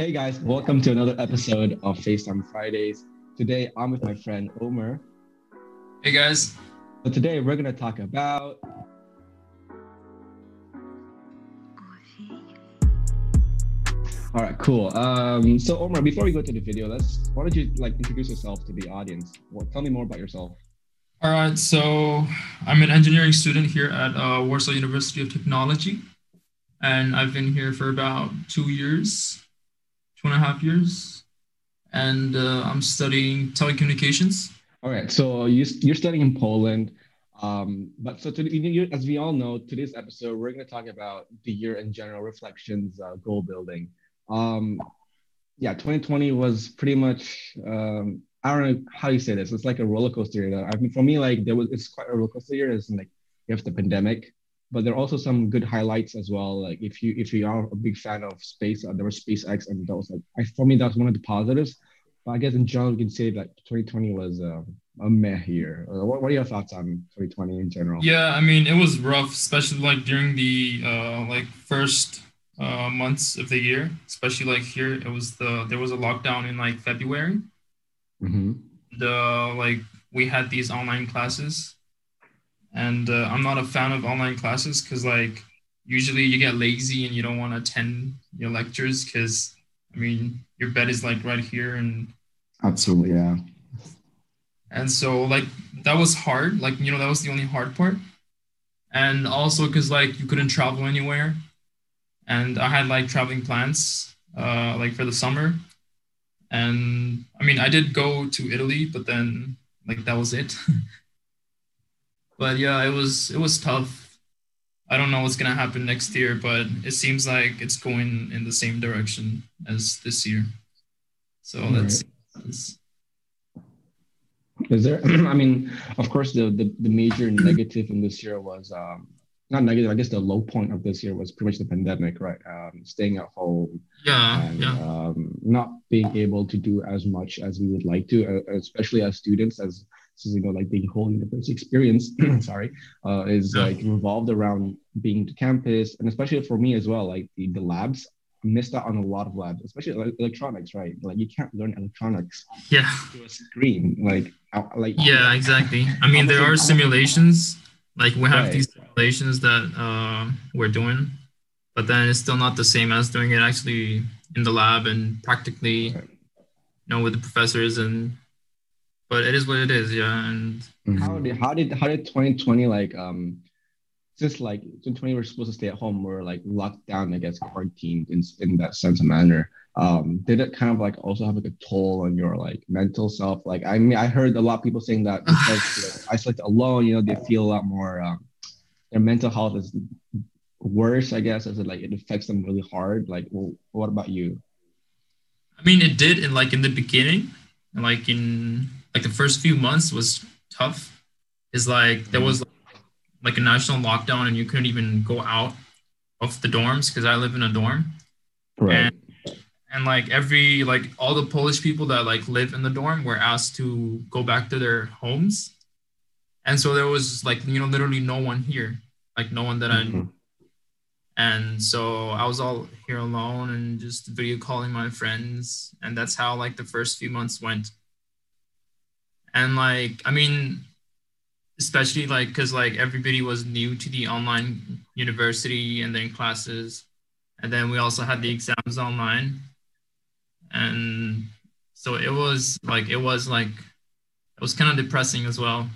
Hey guys, welcome to another episode of FaceTime Fridays. Today I'm with my friend Omer. Hey guys. So today we're gonna talk about All right, cool. Um, so Omar, before we go to the video, let's why don't you like introduce yourself to the audience? Well, tell me more about yourself. All right, so I'm an engineering student here at uh, Warsaw University of Technology, and I've been here for about two years, two and a half years, and uh, I'm studying telecommunications. All right, so you, you're studying in Poland, um, but so as we all know, today's episode we're going to talk about the year in general, reflections, uh, goal building. Um, yeah, 2020 was pretty much um, I don't know how you say this. It's like a roller coaster. I mean, for me, like there was it's quite a roller coaster year. It's like you have the pandemic, but there are also some good highlights as well. Like if you if you are a big fan of space, uh, there was SpaceX, and that was like I, for me that was one of the positives. But I guess in general, we can say that 2020 was uh, a meh year. Uh, what, what are your thoughts on 2020 in general? Yeah, I mean it was rough, especially like during the uh, like first uh, months of the year, especially like here. It was the there was a lockdown in like February Mm-hmm. The like we had these online classes, and uh, I'm not a fan of online classes because like usually you get lazy and you don't want to attend your lectures because I mean your bed is like right here and absolutely yeah. And so like that was hard. Like you know that was the only hard part, and also because like you couldn't travel anywhere, and I had like traveling plans uh, like for the summer and I mean, I did go to Italy, but then like that was it. but yeah, it was it was tough. I don't know what's gonna happen next year, but it seems like it's going in the same direction as this year. So All let's right. see. Is there? I mean, of course, the, the the major negative in this year was um, not negative. I guess the low point of this year was pretty much the pandemic, right? Um, staying at home, yeah, and, yeah. Um, not being able to do as much as we would like to, uh, especially as students, as, you know, like the whole university experience, sorry, uh, is yeah. like revolved around being to campus, and especially for me as well, like the, the labs. I missed out on a lot of labs, especially electronics, right? Like you can't learn electronics yeah to a screen, like like yeah, exactly. I mean, there are simulations like we have right. these simulations that uh, we're doing, but then it's still not the same as doing it actually in the lab and practically, right. you know, with the professors and. But it is what it is, yeah. And how did how did how did 2020 like um since like 2020 we're supposed to stay at home, we're like locked down, I guess, quarantined in in that sense of manner. Um did it kind of like also have like a toll on your like mental self? Like i mean i heard a lot of people saying that because like, isolated alone you know they feel a lot more um, their mental health is worse i guess as it like it affects them really hard. Like well, what about you? I mean it did in like in the beginning like in like the first few months was tough. Is like there was like a national lockdown and you couldn't even go out of the dorms because i live in a dorm. Right. And and like every like all the polish people that like live in the dorm were asked to go back to their homes. And so there was like you know literally no one here like no one that mm-hmm. i and so i was all here alone and just video calling my friends. And that's how like the first few months went and like i mean especially like because like everybody was new to the online university and then classes. And then we also had the exams online. And so it was like it was like it was kind of depressing as well.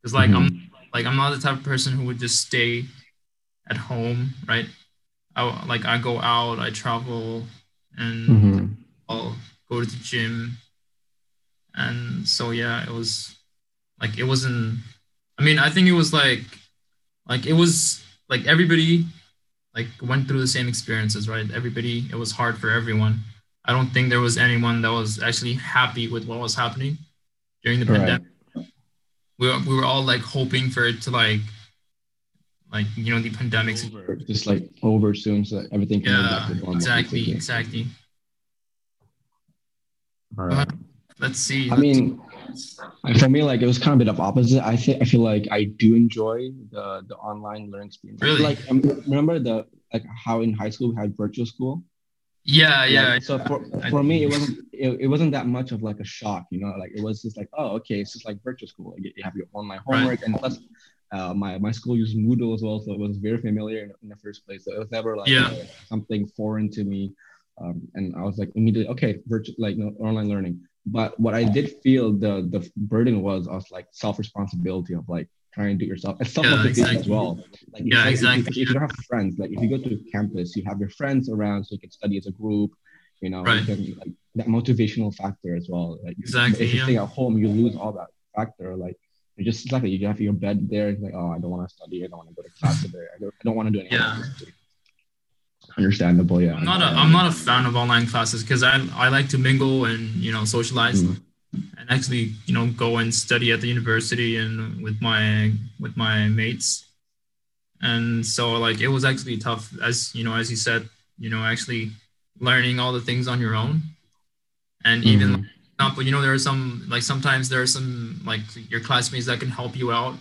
Because like mm-hmm. i'm like i'm not the type of person who would just stay at home right? I like i go out i travel and mm-hmm. i'll go to the gym and so yeah it was like it wasn't i mean i think it was like like it was like everybody like went through the same experiences right everybody it was hard for everyone I don't think there was anyone that was actually happy with what was happening during the right. pandemic. We were, we were all like hoping for it to like, like you know, the pandemic just like over soon, so that everything can yeah, back to normal. Exactly, exactly. All right. Let's see. I mean, for me, like it was kind of a bit of opposite. I think I feel like I do enjoy the the online learning experience. Really? Like, um, remember the like how in high school we had virtual school Yeah, yeah. Like, so for, for me, it wasn't it, it wasn't that much of like a shock, you know. Like it was just like, oh, okay, it's just like virtual school. Like, you have your online Right. homework, and plus, uh, my my school used Moodle as well, so it was very familiar in, in the first place. So it was never like Yeah. uh, something foreign to me, um, and I was like immediately okay, virtual like you know, online learning. But what I did feel the the burden was of like self responsibility of like trying to yourself and self motivation as exactly. well. Like Yeah, if exactly. If, you don't have friends, like if you go to campus, you have your friends around, so you can study as a group. You know, Right. you can, like that motivational factor as well. Like Exactly, if you yeah. stay at home, you lose all that factor. Like you just exactly you have your bed there. It's like, oh, I don't want to study. I don't want to go to class today. I don't, I don't want to do anything. Yeah. Understandable, yeah. I'm not a I'm not a fan of online classes because I I like to mingle and you know socialize Mhm. and actually you know go and study at the university and with my with my mates. And so like it was actually tough as you know as you said you know actually learning all the things on your own and even Mhm. like, for example you know there are some like sometimes there are some like your classmates that can help you out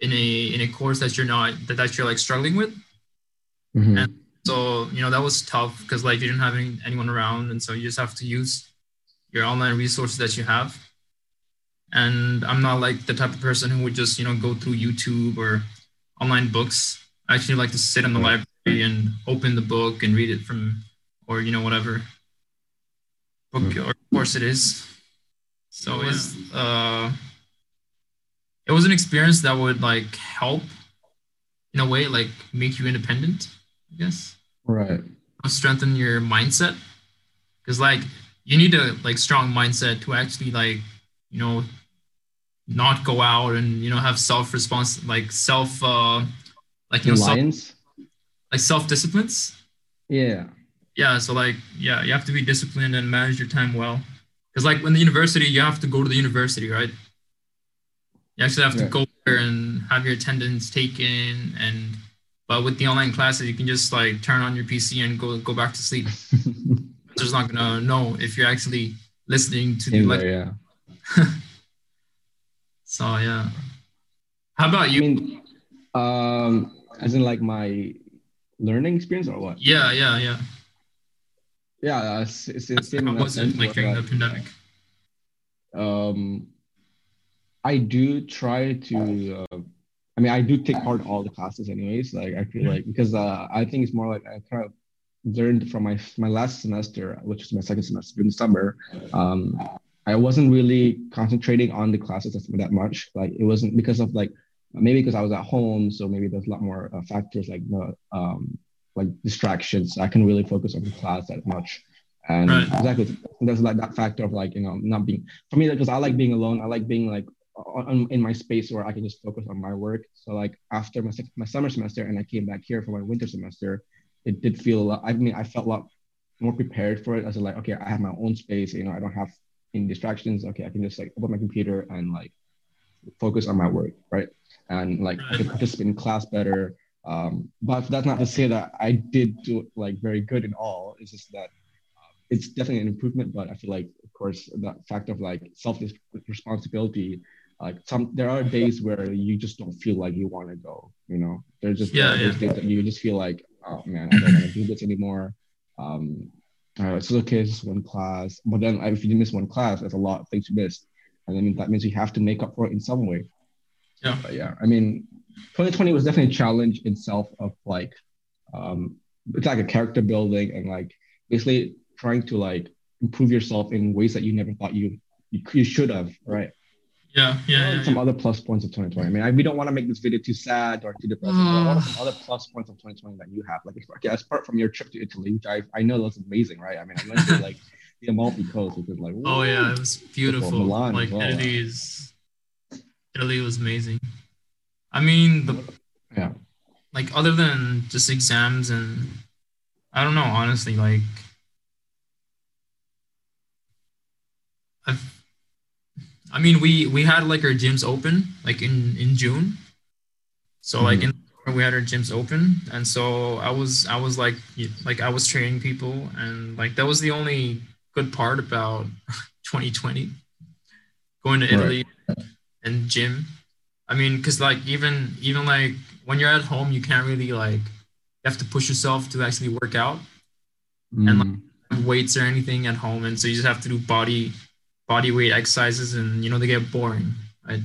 in a in a course that you're not that, that you're like struggling with Mhm. And- so you know that was tough because like you didn't have any, anyone around and so you just have to use your online resources that you have. And i'm not like the type of person who would just you know go through youtube or online books. I actually like to sit in the library and open the book and read it from or you know whatever book Mm. or course it is. So it was uh it was an experience that would like help in a way like make you independent i guess Right. strengthen your mindset because like you need a like strong mindset to actually like you know not go out and you know have self response like self uh like you know self, like self disciplines Yeah. yeah so like yeah you have to be disciplined and manage your time well because like when the university you have to go to the university right you actually have to Right. go there and have your attendance taken and but with the online classes you can just like turn on your pc and go go back to sleep just not gonna know if you're actually listening to the lecture. yeah. So yeah. How about you? I mean, um, as in like my learning experience or what? Yeah, yeah, yeah. Yeah, uh, it's, it's, it's same How was it like during the pandemic? um, I do try to. Uh, I mean, I do take part in all the classes, anyways. Like I feel like because uh, I think it's more like I kind of learned from my my last semester, which is my second semester in the summer. Um, I wasn't really concentrating on the classes that, that much. Like it wasn't because of like maybe because I was at home, so maybe there's a lot more uh, factors like the um, like distractions. I can really focus on the class that much. And Right. exactly, there's like that factor of like you know not being for me because I like being alone. I like being like on, in my space where I can just focus on my work. So like after my my summer semester and I came back here for my winter semester, it did feel a lot. I mean, I felt a lot more prepared for it. As in like, okay, I have my own space. You know, I don't have any distractions. Okay, I can just like open my computer and like focus on my work, right? And like I can participate in class better. Um, but that's not to say that I did do like very good in all. It's just that uh, it's definitely an improvement. But I feel like, of course, that fact of like self responsibility. Like some, there are days where you just don't feel like you want to go. You know, there's just Yeah, those yeah. days that you just feel like, oh man, I don't want to do this anymore. Um, all right, so okay, it's just one class. But then if you miss one class, there's a lot of things you missed. And I mean, that means you have to make up for it in some way. Yeah. But yeah, I mean, 2020 was definitely a challenge itself of like, um, it's like a character building and like basically trying to like improve yourself in ways that you never thought you you, you should have, right? Yeah, yeah, yeah. Some yeah. other plus points of 2020. I mean, I, we don't want to make this video too sad or too depressing. but what are some other plus points of 2020 that you have? Like, okay, apart from your trip to Italy, which I, I know that's amazing, right? I mean, I went to like the Amalfi Coast, which is like, Oh yeah, it was beautiful. Milan like well. Italy is Italy was amazing. I mean, the yeah, like other than just exams and I don't know, honestly, like I've I mean we we had like our gyms open like in in June. So like in we had our gyms open and so I was I was like like I was training people and like that was the only good part about 2020 going to Right. Italy and gym. I mean, cause like even even like when you're at home, you can't really like you have to push yourself to actually work out. mm. and like weights or anything at home, and so you just have to do body body weight exercises, and you know they get boring, right?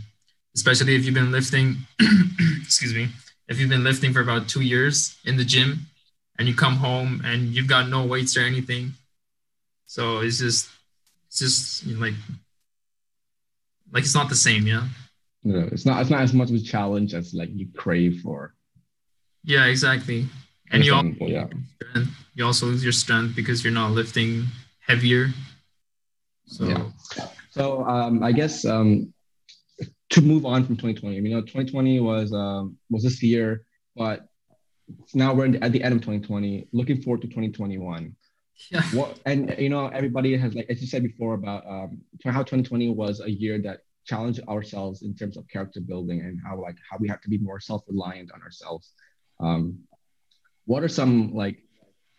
Especially if you've been lifting, excuse me, if you've been lifting for about two years in the gym, and you come home and you've got no weights or anything, so it's just it's just you know, like like it's not the same, yeah. No, it's not. It's not as much of a challenge as like you crave for. Yeah, exactly. And you also, yeah. you also lose your strength because you're not lifting heavier. So, yeah. so um, I guess um, to move on from 2020. I mean, you know, 2020 was um, was this year, but now we're at the end of 2020. Looking forward to 2021. Yeah. What and you know everybody has like as you said before about um, how 2020 was a year that challenged ourselves in terms of character building and how like how we have to be more self-reliant on ourselves. Um, what are some like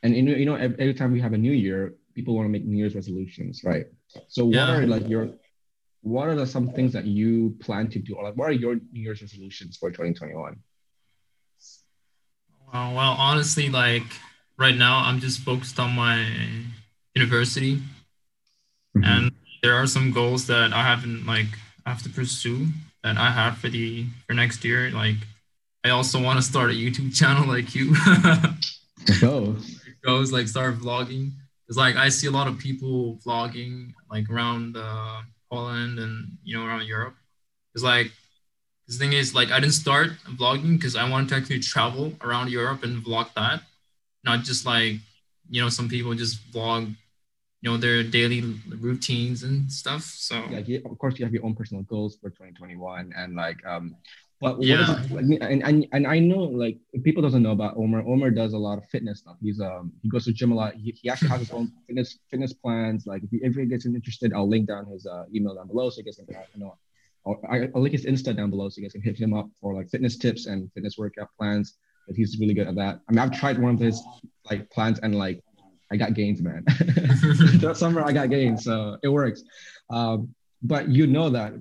and you know every, every time we have a new year, people want to make New Year's resolutions, right? So what yeah. are like your what are the, some things that you plan to do or like what are your New Year's resolutions for 2021? Well, well honestly, like right now I'm just focused on my university. Mm-hmm. And there are some goals that I haven't like I have to pursue that I have for the for next year. Like I also want to start a YouTube channel like you. oh. Goes like start vlogging. It's like I see a lot of people vlogging like around uh, Poland and you know around Europe. It's like the thing is like I didn't start vlogging because I wanted to actually travel around Europe and vlog that not just like you know some people just vlog you know their daily routines and stuff so yeah of course you have your own personal goals for 2021 and like um but yeah. It, and, and and I know like people doesn't know about Omar. Omar does a lot of fitness stuff. He's um he goes to gym a lot. He, he actually has his own fitness fitness plans. Like if he, if he gets interested, I'll link down his uh, email down below so you guys can you know I'll, I'll link his Insta down below so you guys can hit him up for like fitness tips and fitness workout plans but he's really good at that. I mean, I've tried one of his like plans and like I got gains, man. that summer I got gains, so it works. Um, but you know that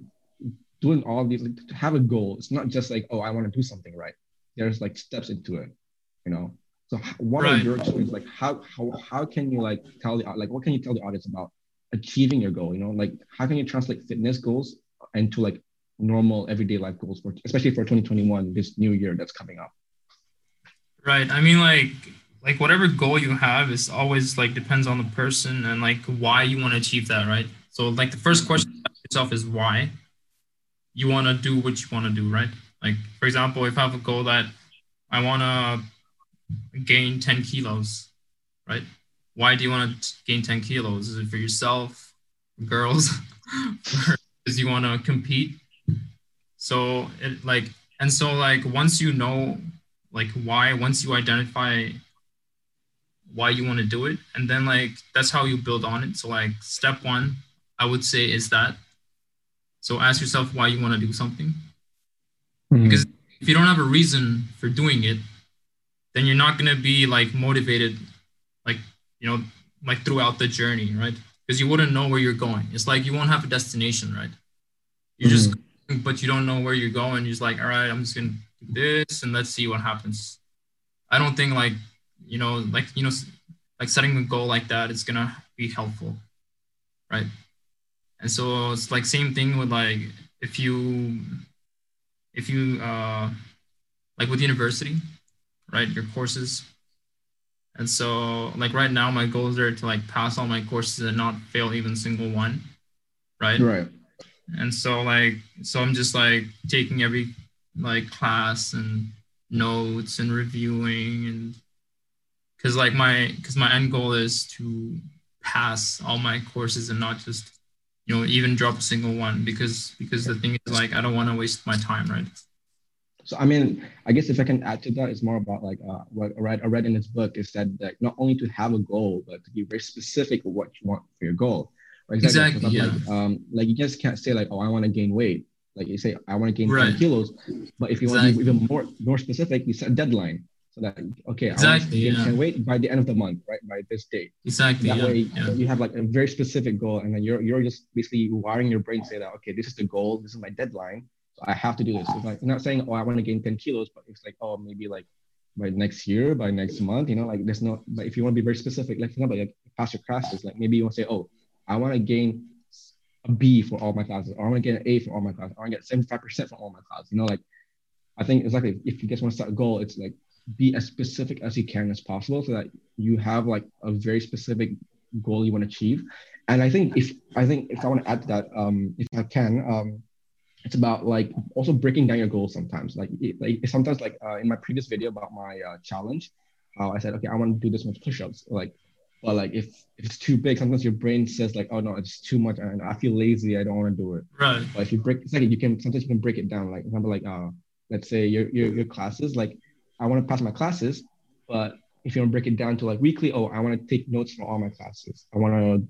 doing all these, like, to have a goal, it's not just like, oh, I want to do something right. There's like steps into it, you know. So what right. are your experiences? Like, how how how can you like tell the like what can you tell the audience about achieving your goal? You know, like how can you translate fitness goals into like normal everyday life goals for especially for 2021, this new year that's coming up? Right. I mean, like, like whatever goal you have is always like depends on the person and like why you want to achieve that, right? So, like, the first mm-hmm. question yourself is why you want to do what you want to do, right? Like, for example, if I have a goal that I want to gain 10 kilos, right? Why do you want to gain 10 kilos? Is it for yourself, girls, because you want to compete? So, it like, and so, like, once you know like why once you identify why you want to do it and then like that's how you build on it so like step one i would say is that so ask yourself why you want to do something mm-hmm. because if you don't have a reason for doing it then you're not going to be like motivated like you know like throughout the journey right because you wouldn't know where you're going it's like you won't have a destination right you're mm-hmm. just but you don't know where you're going you're just like all right i'm just gonna do this and let's see what happens. I don't think like, you know, like, you know, like setting a goal like that is gonna be helpful. Right. And so it's like same thing with like if you if you uh like with university, right, your courses. And so like right now my goals are to like pass all my courses and not fail even single one. Right. Right. And so like so I'm just like taking every like class and notes and reviewing and because like my because my end goal is to pass all my courses and not just you know even drop a single one because because the thing is like i don't want to waste my time right so i mean i guess if i can add to that it's more about like uh, what I read, I read in this book is that like not only to have a goal but to be very specific of what you want for your goal exactly, exactly yeah. like, um, like you just can't say like oh i want to gain weight like you say, I want to gain right. 10 kilos, but if you exactly. want to be even more more specific, you set a deadline so that okay, exactly, I to yeah. 10 weight by the end of the month, right? By this date. Exactly. That yeah. way yeah. you have like a very specific goal, and then you're you're just basically wiring your brain say that okay, this is the goal, this is my deadline, so I have to do this. It's like not saying oh I want to gain 10 kilos, but it's like oh maybe like by next year, by next month. You know, like there's no. But if you want to be very specific, like for example, like pass your classes, like maybe you want to say, oh, I want to gain a B for all my classes, or I want to get an A for all my classes, or I want to get seventy five percent for all my classes. You know, like I think exactly if you guys want to start a goal, it's like be as specific as you can as possible, so that you have like a very specific goal you want to achieve. And I think if I think if I want to add to that, um, if I can, um, it's about like also breaking down your goals sometimes. Like, it, like sometimes like uh, in my previous video about my uh, challenge, uh, I said, okay, I want to do this much push-ups. Like, but like if, if it's too big, sometimes your brain says like, oh no, it's too much, and I feel lazy. I don't want to do it. Right. But if you break, it's like you can sometimes you can break it down. Like, example, like uh, let's say your your your classes. Like, I want to pass my classes, but if you want to break it down to like weekly, oh, I want to take notes for all my classes. I want to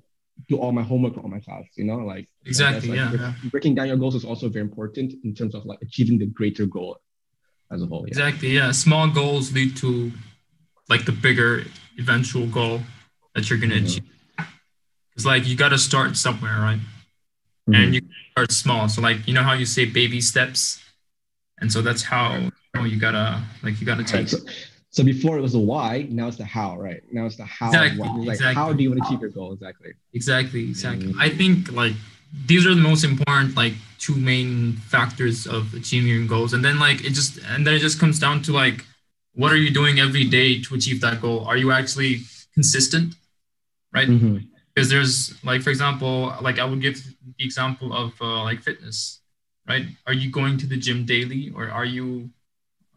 do all my homework for all my classes. You know, like exactly, like, yeah, break, yeah, Breaking down your goals is also very important in terms of like achieving the greater goal as a whole. Yeah. Exactly, yeah. Small goals lead to like the bigger eventual goal that you're gonna Mhm. achieve. It's like you got to start somewhere, right? Mhm. And you start small. So like you know how you say baby steps, and so that's how know, you gotta like you gotta take. Right, so, so before it was the why, now it's the how, right? Now it's the how. Exactly, like exactly. how do you want to achieve your goal exactly? Exactly, exactly. Mm. I think like these are the most important like two main factors of achieving your goals. And then like it just and then it just comes down to like what are you doing every day to achieve that goal? Are you actually consistent? Right? Because there's like for example, like I would give the example of uh, like fitness, right? Are you going to the gym daily or are you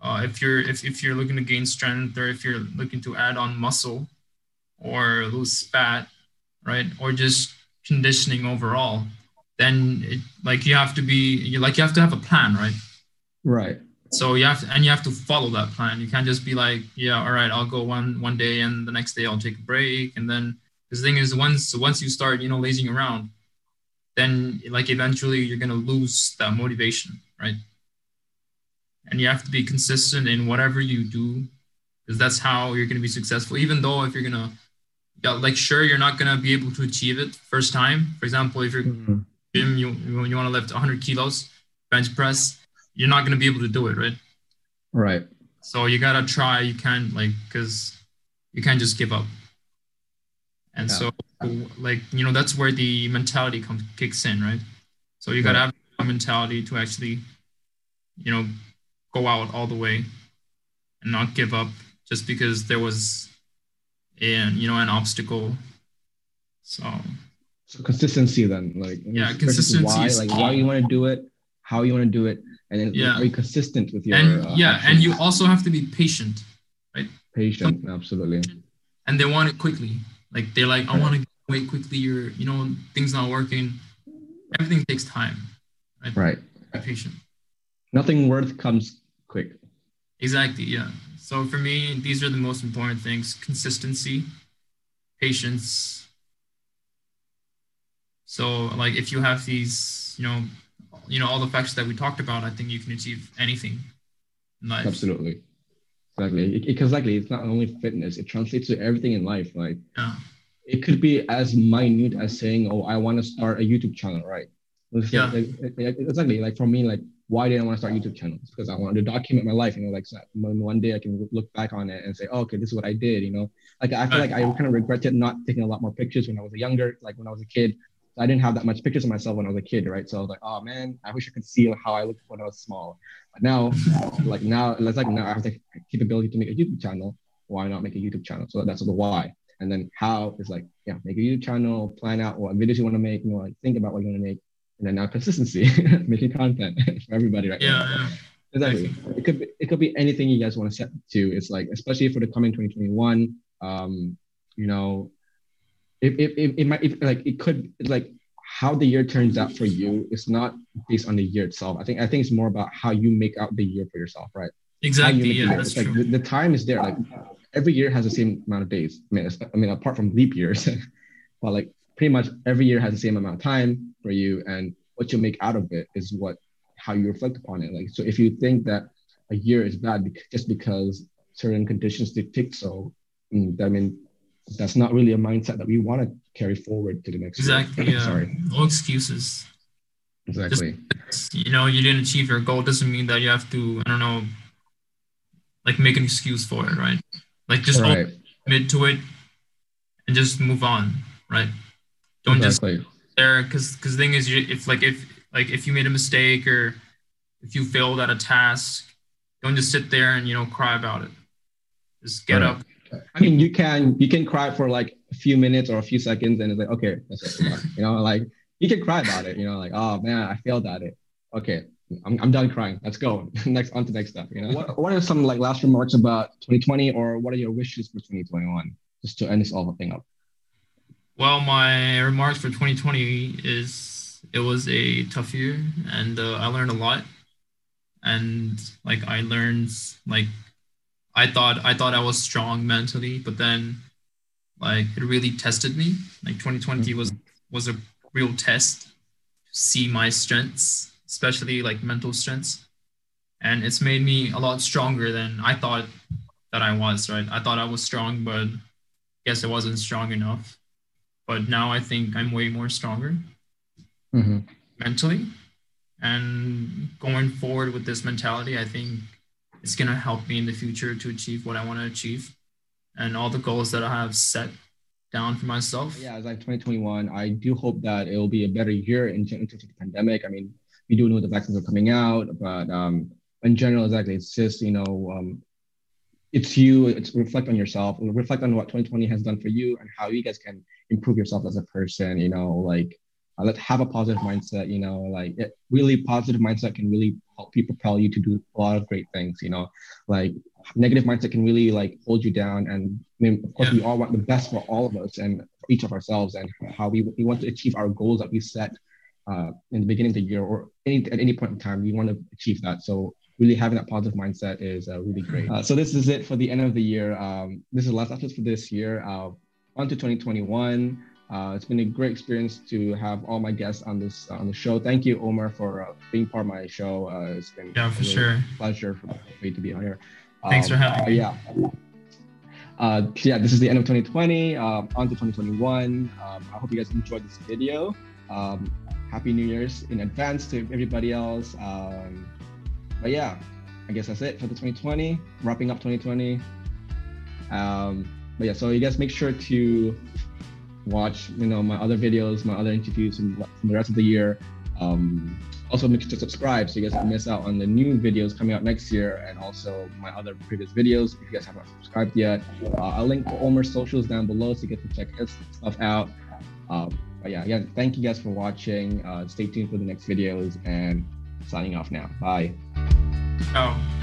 uh, if you're if, if you're looking to gain strength or if you're looking to add on muscle or lose fat right or just conditioning overall then it, like you have to be you like you have to have a plan right? Right. so you have to and you have to follow that plan. You can't just be like yeah all right i'll go one one day and the next day i'll take a break. And then the thing is once once you start you know lazing around then like eventually you're going to lose that motivation right and you have to be consistent in whatever you do because that's how you're going to be successful even though if you're going to yeah, like sure you're not going to be able to achieve it first time for example if you're Mhm. gym you, you, want to lift 100 kilos bench press you're not going to be able to do it right Right. so you gotta try you can't like because you can't just give up and Yeah. so like you know that's where the mentality comes kicks in right so you gotta Right. have a mentality to actually you know go out all the way and not give up just because there was an you know an obstacle so So consistency then, like Yeah, consistency Why, is like why you want to do it, how you want to do it, and then Yeah. are you consistent with your and uh, yeah and you also have to be patient right? patient? Absolutely. and they want it quickly. Like they're like, I want to get away quickly. You're, you know, things not working. Everything takes time. Right. Right. Be patient. Nothing worth comes quick. Exactly. Yeah. So for me, these are the most important things: consistency, patience. So like, if you have these, you know, you know all the factors that we talked about, I think you can achieve anything in life. Absolutely. Exactly. It- Because exactly, it's not only fitness; it translates to everything in life. Like Yeah. it could be as minute as saying, "Oh, I want to start a YouTube channel," right? It's Yeah. like- exactly. Like for me, like why did I want to start YouTube channels? Because I wanted to document my life. You know, like so one day I can look back on it and say, oh, "Okay, this is what I did." You know, like I feel like I kind of regretted not taking a lot more pictures when I was younger. Like when I was a kid, I didn't have that much pictures of myself when I was a kid, right? So I was like, "Oh man, I wish I could see how I looked when I was small." But now, like now, it's like now I have the capability to make a YouTube channel. Why not make a YouTube channel? So that's the why. And then how is like, yeah, make a YouTube channel, plan out what videos you want to make, you know, like think about what you want to make. And then now consistency, making content for everybody right Yeah. now. yeah. Exactly. It could be it could be anything you guys want to set to. It's like especially for the coming 2021. Um, you know, if if, if it might if, like it could like how the year turns out for you is not based on the year itself. I think I think it's more about how you make out the year for yourself, right? Exactly. Yeah. That's It's like true. the, the time is there. Like every year has the same amount of days. I mean, I mean, apart from leap years, but like pretty much every year has the same amount of time for you, and what you make out of it is what how you reflect upon it. Like, so if you think that a year is bad just because certain conditions dictate so, mm, I mean, that's not really a mindset that we want to carry forward to the next Exactly. year. Yeah. Sorry. No excuses. Exactly. you know you didn't achieve your goal doesn't mean that you have to i don't know like make an excuse for it, right? Like just Right. commit to it and just move on, right? Don't just Exactly. There because because the thing is you if like if like if you made a mistake or if you failed at a task don't just sit there and you know cry about it just get Right. up I mean, you can you can cry for like a few minutes or a few seconds, and it's like okay, that's it. You know, like you can cry about it. You know, like oh man, I failed at it. Okay, I'm, I'm done crying. Let's go next on to next stuff. You know, what what are some like last remarks about 2020, or what are your wishes for 2021? Just to end this whole thing up. Well my remarks for 2020 is it was a tough year and uh, i learned a lot. And like i learned like i thought i thought i was strong mentally but then like it really tested me. Like 2020 was was a real test to see my strengths especially like mental strengths. And it's made me a lot stronger than i thought that i was right? I thought i was strong but guess i wasn't strong enough but now i think i'm way more stronger Mm-hmm. mentally and going forward with this mentality i think it's going to help me in the future to achieve what i want to achieve and all the goals that i have set down for myself Yeah, as like 2021, I do hope that it will be a better year in terms of the pandemic. I mean, we do know the vaccines are coming out, but um, in general, exactly, it's just you know, um, it's you. It's reflect on yourself, reflect on what 2020 has done for you, and how you guys can improve yourself as a person. You know, like uh, let's have a positive mindset. You know, like it, really positive mindset can really help you propel you to do a lot of great things. You know, like negative mindset can really like hold you down and I mean, of course Yeah. we all want the best for all of us and each of ourselves and how we, we want to achieve our goals that we set uh, in the beginning of the year or any, at any point in time we want to achieve that so really having that positive mindset is uh, really great uh, so this is it for the end of the year um, this is the last episode for this year uh, on to 2021 uh, it's been a great experience to have all my guests on this on the show. Thank you, Omar, for uh, being part of my show. Uh, it's been yeah for sure pleasure for me to be on here. Thanks for Um, having me. Yeah. Uh, yeah, this is the end of 2020. Um, on to 2021. Um, I hope you guys enjoyed this video. Um, Happy New Year's in advance to everybody else. Um, but yeah, I guess that's it for the 2020. Wrapping up 2020. But yeah, so you guys make sure to watch, you know, my other videos, my other interviews from, the rest of the year. Um, also make sure to subscribe so you guys don't miss out on the new videos coming out next year and also my other previous videos. If you guys haven't subscribed yet uh, i'll link to omer's socials down below so you guys can check his stuff out. Um, but yeah again thank you guys for watching. Uh, stay tuned for the next videos and signing off now. Bye. Oh